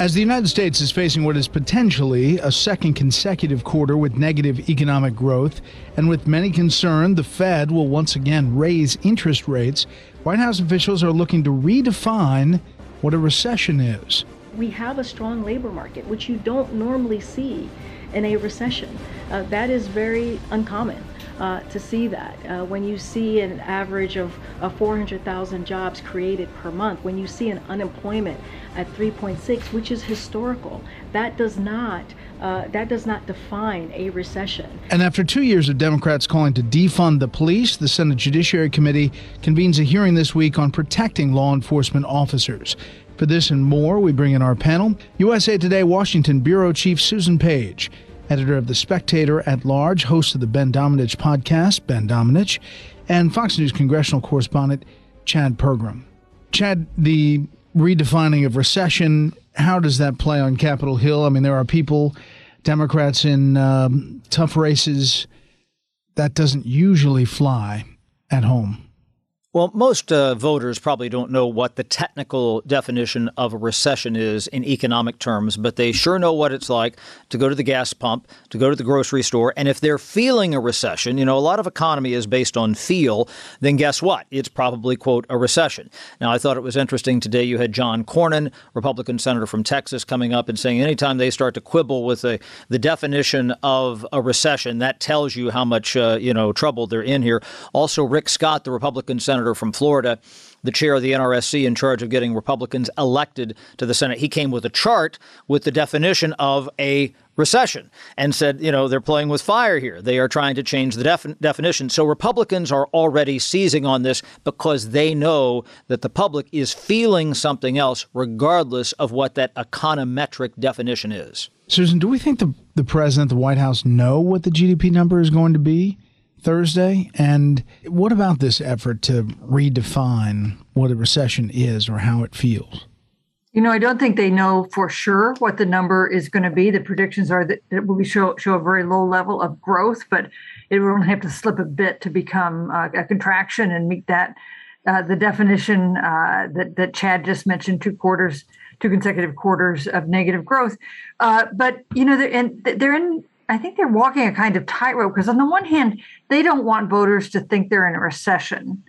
As the United States is facing what is potentially a second consecutive quarter with negative economic growth, and with many concerned the Fed will once again raise interest rates, White House officials are looking to redefine what a recession is. We have a strong labor market, which you don't normally see in a recession. Uh, that is very uncommon. Uh, to see that. Uh, when you see an average of uh, 400,000 jobs created per month, when you see an unemployment at 3.6, which is historical, that does not uh, that does not define a recession. And after two years of Democrats calling to defund the police, the Senate Judiciary Committee convenes a hearing this week on protecting law enforcement officers. For this and more, we bring in our panel USA Today Washington Bureau Chief Susan Page editor of The Spectator at Large, host of the Ben Domenech podcast, Ben Domenech, and Fox News congressional correspondent Chad Pergram. Chad, the redefining of recession, how does that play on Capitol Hill? I mean, there are people, Democrats in um, tough races, that doesn't usually fly at home. Well, most uh, voters probably don't know what the technical definition of a recession is in economic terms, but they sure know what it's like to go to the gas pump, to go to the grocery store. And if they're feeling a recession, you know, a lot of economy is based on feel, then guess what? It's probably, quote, a recession. Now, I thought it was interesting today you had John Cornyn, Republican senator from Texas, coming up and saying anytime they start to quibble with the, the definition of a recession, that tells you how much, uh, you know, trouble they're in here. Also, Rick Scott, the Republican senator senator from Florida, the chair of the NRSC in charge of getting Republicans elected to the Senate. He came with a chart with the definition of a recession and said, you know, they're playing with fire here. They are trying to change the defi- definition. So Republicans are already seizing on this because they know that the public is feeling something else, regardless of what that econometric definition is. Susan, do we think the, the president, the White House, know what the GDP number is going to be? Thursday. And what about this effort to redefine what a recession is or how it feels? You know, I don't think they know for sure what the number is going to be. The predictions are that it will show show a very low level of growth, but it will only have to slip a bit to become uh, a contraction and meet that uh, the definition uh, that that Chad just mentioned: two quarters, two consecutive quarters of negative growth. Uh, but you know, they're in, they're in I think they're walking a kind of tightrope because on the one hand, they don't want voters to think they're in a recession,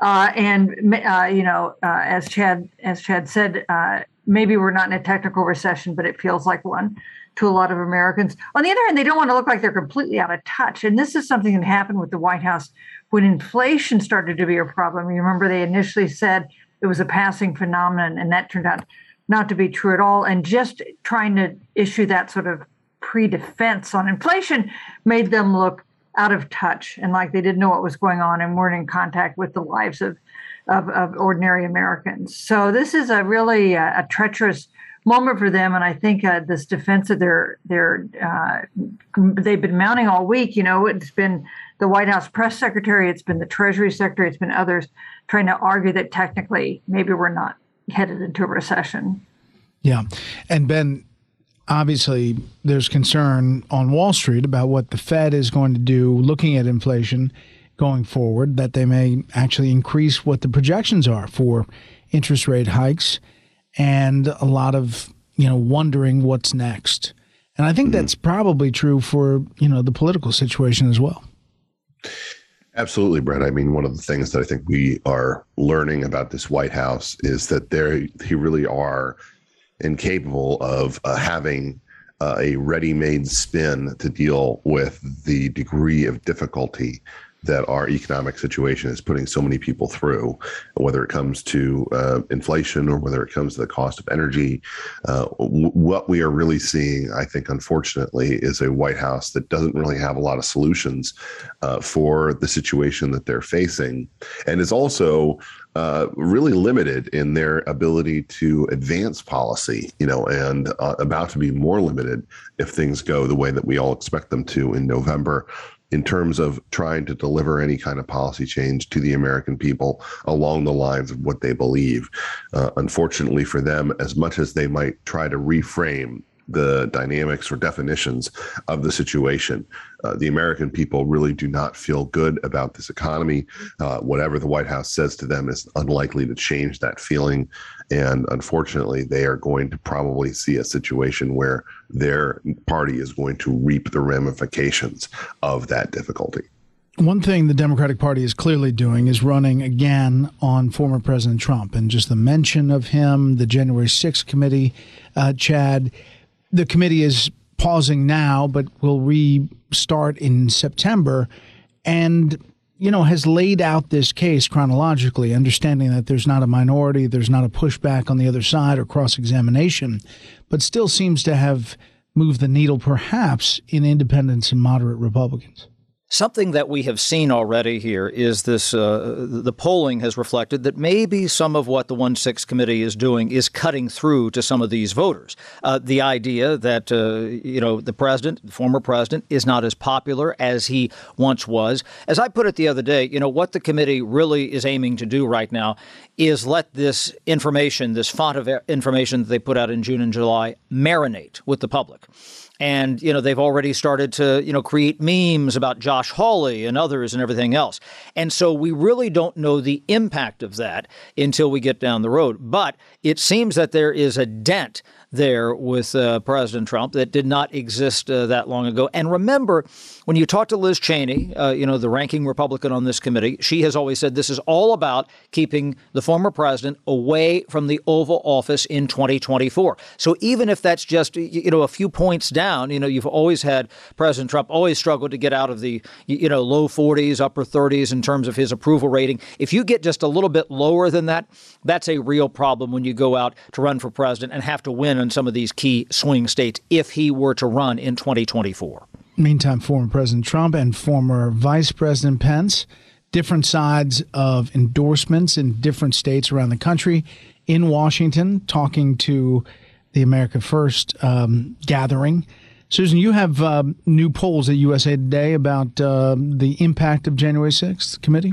uh, and uh, you know, uh, as Chad as Chad said, uh, maybe we're not in a technical recession, but it feels like one to a lot of Americans. On the other hand, they don't want to look like they're completely out of touch, and this is something that happened with the White House when inflation started to be a problem. You remember they initially said it was a passing phenomenon, and that turned out not to be true at all. And just trying to issue that sort of pre-defense on inflation made them look out of touch and like they didn't know what was going on and weren't in contact with the lives of of, of ordinary Americans. So this is a really uh, a treacherous moment for them, and I think uh, this defense of their their uh, they've been mounting all week. You know, it's been the White House press secretary, it's been the Treasury secretary, it's been others trying to argue that technically maybe we're not headed into a recession. Yeah, and Ben, obviously there's concern on Wall Street about what the Fed is going to do looking at inflation going forward, that they may actually increase what the projections are for interest rate hikes and a lot of, you know, wondering what's next. And I think mm-hmm. that's probably true for, you know, the political situation as well. Absolutely, Bret. I mean, one of the things that I think we are learning about this White House is that they he really are incapable of uh, having uh, a ready-made spin to deal with the degree of difficulty that our economic situation is putting so many people through, whether it comes to uh, inflation or whether it comes to the cost of energy. Uh, w- what we are really seeing, I think, unfortunately, is a White House that doesn't really have a lot of solutions uh, for the situation that they're facing, and is also uh, really limited in their ability to advance policy, you know, and uh, about to be more limited if things go the way that we all expect them to in November in terms of trying to deliver any kind of policy change to the American people along the lines of what they believe. Uh, unfortunately for them, as much as they might try to reframe the dynamics or definitions of the situation. Uh, the American people really do not feel good about this economy. Uh, whatever the White House says to them is unlikely to change that feeling. And unfortunately, they are going to probably see a situation where their party is going to reap the ramifications of that difficulty. One thing the Democratic Party is clearly doing is running again on former President Trump. And just the mention of him, the January 6th committee, uh, Chad, the committee is pausing now, but will restart in September. And you know, has laid out this case chronologically, understanding that there's not a minority, there's not a pushback on the other side or cross examination, but still seems to have moved the needle perhaps in independents and moderate Republicans. Something that we have seen already here is this uh, the polling has reflected that maybe some of what the 1 6 committee is doing is cutting through to some of these voters. Uh, the idea that, uh, you know, the president, the former president, is not as popular as he once was. As I put it the other day, you know, what the committee really is aiming to do right now is let this information, this font of information that they put out in June and July, marinate with the public and you know they've already started to you know create memes about Josh Hawley and others and everything else. And so we really don't know the impact of that until we get down the road. But it seems that there is a dent there with uh, President Trump that did not exist uh, that long ago. And remember, when you talk to Liz Cheney, uh, you know, the ranking Republican on this committee, she has always said this is all about keeping the former president away from the Oval Office in 2024. So even if that's just, you know, a few points down, you know, you've always had President Trump always struggled to get out of the, you know, low 40s, upper 30s in terms of his approval rating. If you get just a little bit lower than that, that's a real problem when you go out to run for president and have to win in some of these key swing states if he were to run in 2024. Meantime, former President Trump and former Vice President Pence, different sides of endorsements in different states around the country. In Washington, talking to the America First um, gathering. Susan, you have uh, new polls at USA Today about uh, the impact of January 6th committee?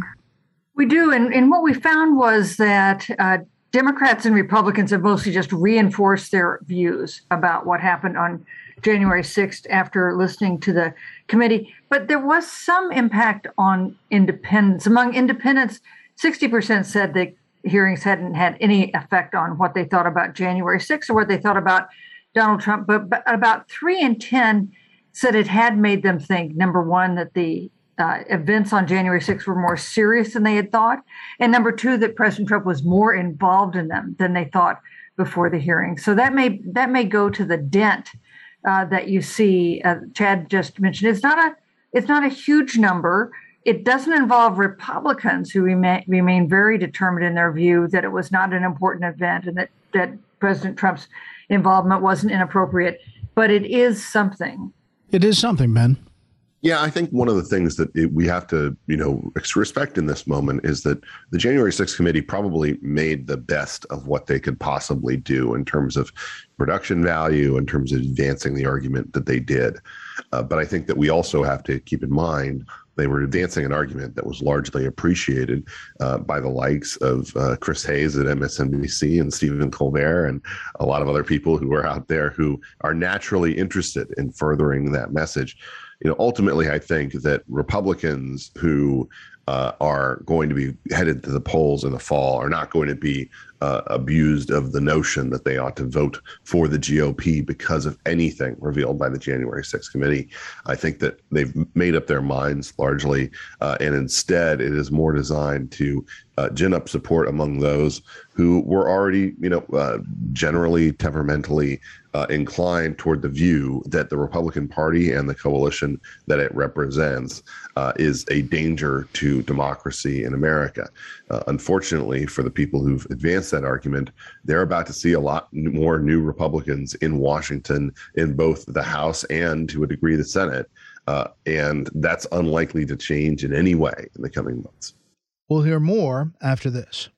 We do. And, and what we found was that uh, Democrats and Republicans have mostly just reinforced their views about what happened on January 6th after listening to the committee. But there was some impact on independents. Among independents, 60% said that hearings hadn't had any effect on what they thought about January 6th or what they thought about Donald Trump. But, but about three in 10 said it had made them think number one, that the uh, events on January 6th were more serious than they had thought. And number two, that President Trump was more involved in them than they thought before the hearing. So that may that may go to the dent uh, that you see. Uh, Chad just mentioned it's not a it's not a huge number. It doesn't involve Republicans who remain, remain very determined in their view that it was not an important event and that that President Trump's involvement wasn't inappropriate. But it is something. It is something, Ben. Yeah, I think one of the things that it, we have to, you know, respect in this moment is that the January 6th committee probably made the best of what they could possibly do in terms of production value, in terms of advancing the argument that they did. Uh, but I think that we also have to keep in mind they were advancing an argument that was largely appreciated uh, by the likes of uh, Chris Hayes at MSNBC and Stephen Colbert and a lot of other people who are out there who are naturally interested in furthering that message you know, ultimately, I think that Republicans who uh, are going to be headed to the polls in the fall are not going to be uh, abused of the notion that they ought to vote for the GOP because of anything revealed by the January 6th committee. I think that they've made up their minds largely, uh, and instead it is more designed to uh, gin up support among those who were already, you know, uh, generally temperamentally uh, inclined toward the view that the Republican Party and the coalition that it represents is a danger to democracy in America. Uh, unfortunately, for the people who've advanced that argument, they're about to see a lot more new Republicans in Washington in both the House and to a degree the Senate. Uh, and that's unlikely to change in any way in the coming months. We'll hear more after this.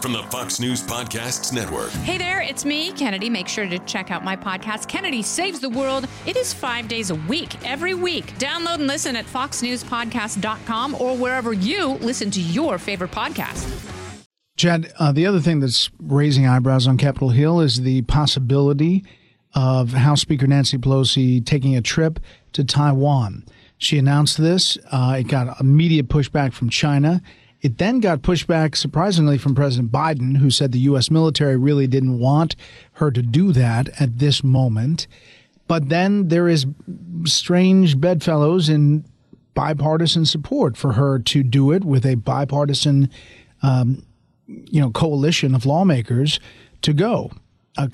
From the Fox News Podcasts Network. Hey there, it's me, Kennedy. Make sure to check out my podcast, Kennedy Saves the World. It is five days a week, every week. Download and listen at foxnewspodcast.com or wherever you listen to your favorite podcast. Chad, uh, the other thing that's raising eyebrows on Capitol Hill is the possibility of House Speaker Nancy Pelosi taking a trip to Taiwan. She announced this. Uh, it got immediate pushback from China. It then got pushback, surprisingly, from President Biden, who said the U.S. military really didn't want her to do that at this moment. But then there is strange bedfellows in bipartisan support for her to do it with a bipartisan, um, you know, coalition of lawmakers to go. Uh.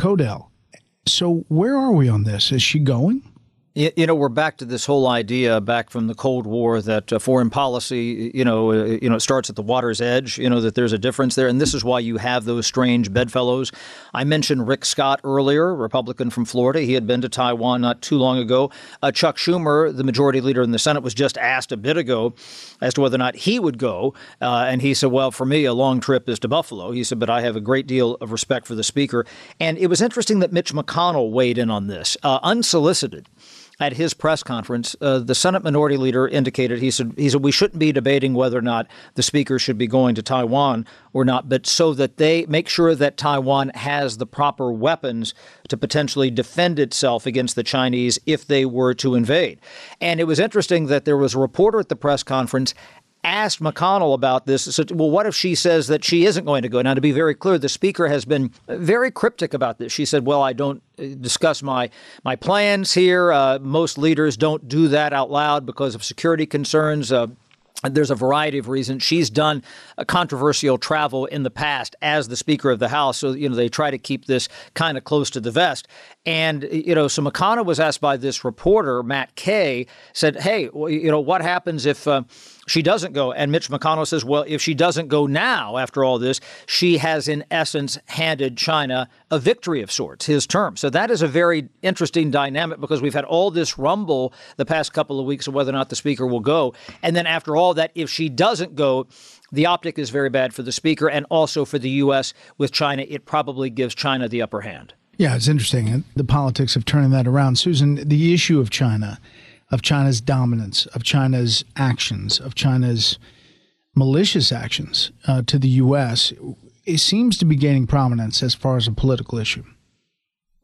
So where are we on this? Is she going? You know, we're back to this whole idea back from the Cold War that uh, foreign policy, you know, uh, you know, starts at the water's edge. You know that there's a difference there, and this is why you have those strange bedfellows. I mentioned Rick Scott earlier, Republican from Florida. He had been to Taiwan not too long ago. Uh, Chuck Schumer, the majority leader in the Senate, was just asked a bit ago as to whether or not he would go, uh, and he said, "Well, for me, a long trip is to Buffalo." He said, "But I have a great deal of respect for the Speaker." And it was interesting that Mitch McConnell weighed in on this, uh, unsolicited at his press conference, uh, the Senate Minority Leader indicated he said he said we shouldn't be debating whether or not the Speaker should be going to Taiwan or not, but so that they make sure that Taiwan has the proper weapons to potentially defend itself against the Chinese if they were to invade. And it was interesting that there was a reporter at the press conference asked McConnell about this. Well, what if she says that she isn't going to go? Now, to be very clear, the speaker has been very cryptic about this. She said, well, I don't uh, discuss my my plans here. Uh, most leaders don't do that out loud because of security concerns. Uh, there's a variety of reasons. She's done controversial travel in the past as the Speaker of the House, so you know they try to keep this kind of close to the vest. And you know, so McConnell was asked by this reporter Matt Kay said, "Hey, you know, what happens if?" Uh, she doesn't go. And Mitch McConnell says, well, if she doesn't go now, after all this, she has, in essence, handed China a victory of sorts, his term. So that is a very interesting dynamic because we've had all this rumble the past couple of weeks of whether or not the speaker will go. And then after all that, if she doesn't go, the optic is very bad for the speaker and also for the U.S. with China. It probably gives China the upper hand. Yeah, it's interesting. The politics of turning that around. Susan, the issue of China of China's dominance, of China's actions, of China's malicious actions uh, to the U.S., it seems to be gaining prominence as far as a political issue.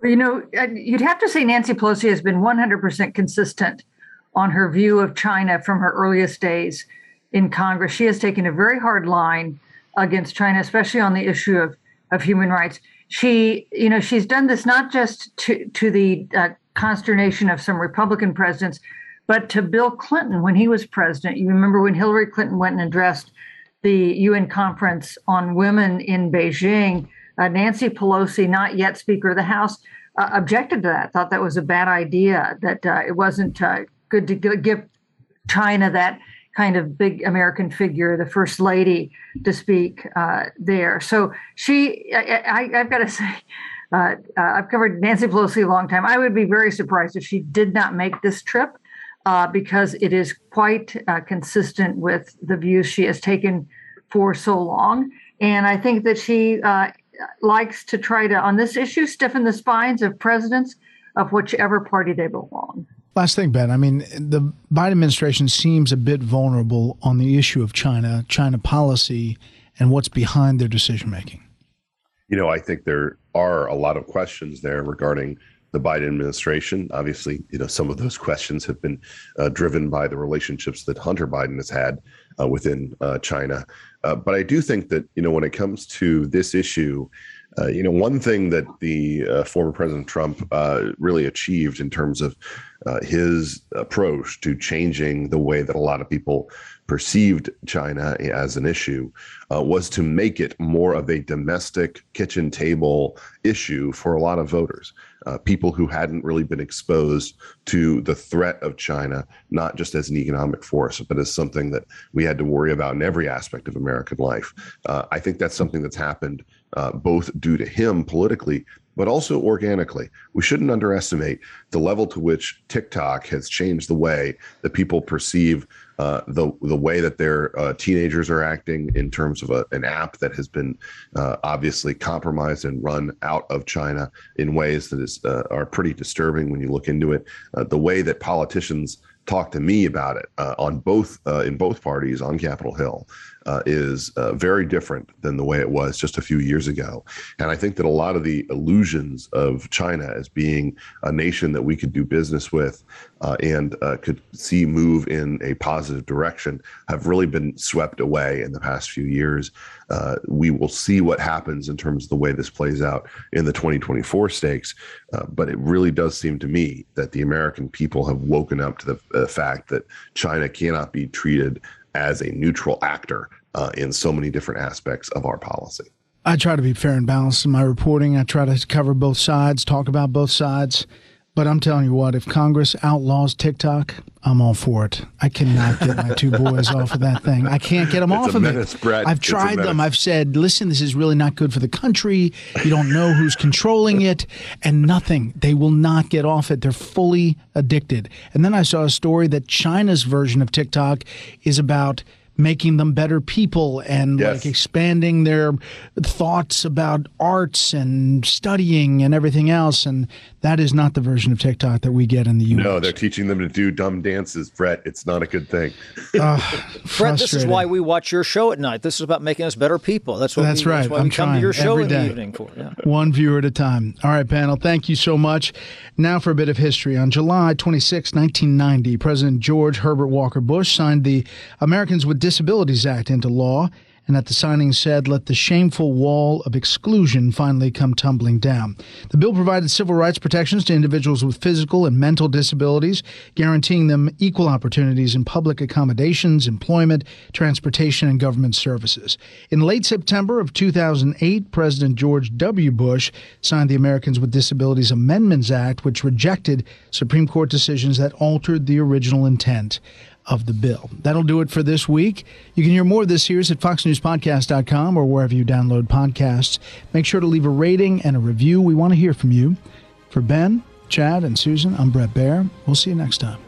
You know, uh, you'd have to say Nancy Pelosi has been 100% consistent on her view of China from her earliest days in Congress. She has taken a very hard line against China, especially on the issue of, of human rights. She, you know, she's done this not just to, to the uh, consternation of some Republican presidents, but to Bill Clinton when he was president. You remember when Hillary Clinton went and addressed the UN conference on women in Beijing, uh, Nancy Pelosi, not yet Speaker of the House, uh, objected to that, thought that was a bad idea, that uh, it wasn't uh, good to give China that kind of big American figure, the first lady, to speak uh, there. So she, I, have got to say, uh, uh, I've covered Nancy Pelosi a long time. I would be very surprised if she did not make this trip uh, because it is quite uh, consistent with the views she has taken for so long. And I think that she uh, likes to try to, on this issue, stiffen the spines of presidents of whichever party they belong. Last thing, Ben. I mean, the Biden administration seems a bit vulnerable on the issue of China, China policy, and what's behind their decision making. You know, I think there are a lot of questions there regarding the Biden administration. Obviously, you know some of those questions have been uh, driven by the relationships that Hunter Biden has had uh, within uh, China. Uh, but I do think that you know when it comes to this issue, uh, you know one thing that the uh, former President Trump really achieved in terms of his approach to changing the way that a lot of people perceived China as an issue uh, was to make it more of a domestic kitchen table issue for a lot of voters, uh, people who hadn't really been exposed to the threat of China, not just as an economic force, but as something that we had to worry about in every aspect of American life. Uh, I think that's something that's happened uh, both due to him politically, but also organically. We shouldn't underestimate the level to which TikTok has changed the way that people perceive uh, the the way that their uh, teenagers are acting in terms of a, an app that has been uh, obviously compromised and run out of China in ways that is uh, are pretty disturbing when you look into it. Uh, the way that politicians talk to me about it uh, on both in both parties on Capitol Hill uh, is uh, very different than the way it was just a few years ago. And I think that a lot of the illusions of China as being a nation that we could do business with uh, and uh, could see move in a positive direction have really been swept away in the past few years. Uh, we will see what happens in terms of the way this plays out in the 2024 stakes. Uh, but it really does seem to me that the American people have woken up to the fact that China cannot be treated as a neutral actor uh, in so many different aspects of our policy. I try to be fair and balanced in my reporting. I try to cover both sides, talk about both sides. But I'm telling you what, if Congress outlaws TikTok, I'm all for it. I cannot get my two boys off of that thing. I can't get them it's off of menace, it. Bret. I've tried them. I've said, listen, this is really not good for the country. You don't know who's controlling it, and nothing. They will not get off it. They're fully addicted. And then I saw a story that China's version of TikTok is about making them better people and yes. like expanding their thoughts about arts and studying and everything else. And that is not the version of TikTok that we get in the U.S. No, they're teaching them to do dumb dances, Bret. It's not a good thing. uh, Bret, this is why we watch your show at night. This is about making us better people. That's what. That's we, right. That's why I'm we come to your show every in day. the evening for. Yeah. One viewer at a time. All right, panel. Thank you so much. Now for a bit of history. On July 26, 1990, President George Herbert Walker Bush signed the Americans with Disabilities Act into law and at the signing said, Let the shameful wall of exclusion finally come tumbling down. The bill provided civil rights protections to individuals with physical and mental disabilities, guaranteeing them equal opportunities in public accommodations, employment, transportation, and government services. In late September of 2008, President George W. Bush signed the Americans with Disabilities Amendments Act, which rejected Supreme Court decisions that altered the original intent of the bill. That'll do it for this week. You can hear more of this series at foxnewspodcast.com or wherever you download podcasts. Make sure to leave a rating and a review. We want to hear from you. For Ben, Chad, and Susan, I'm Bret Baier. We'll see you next time.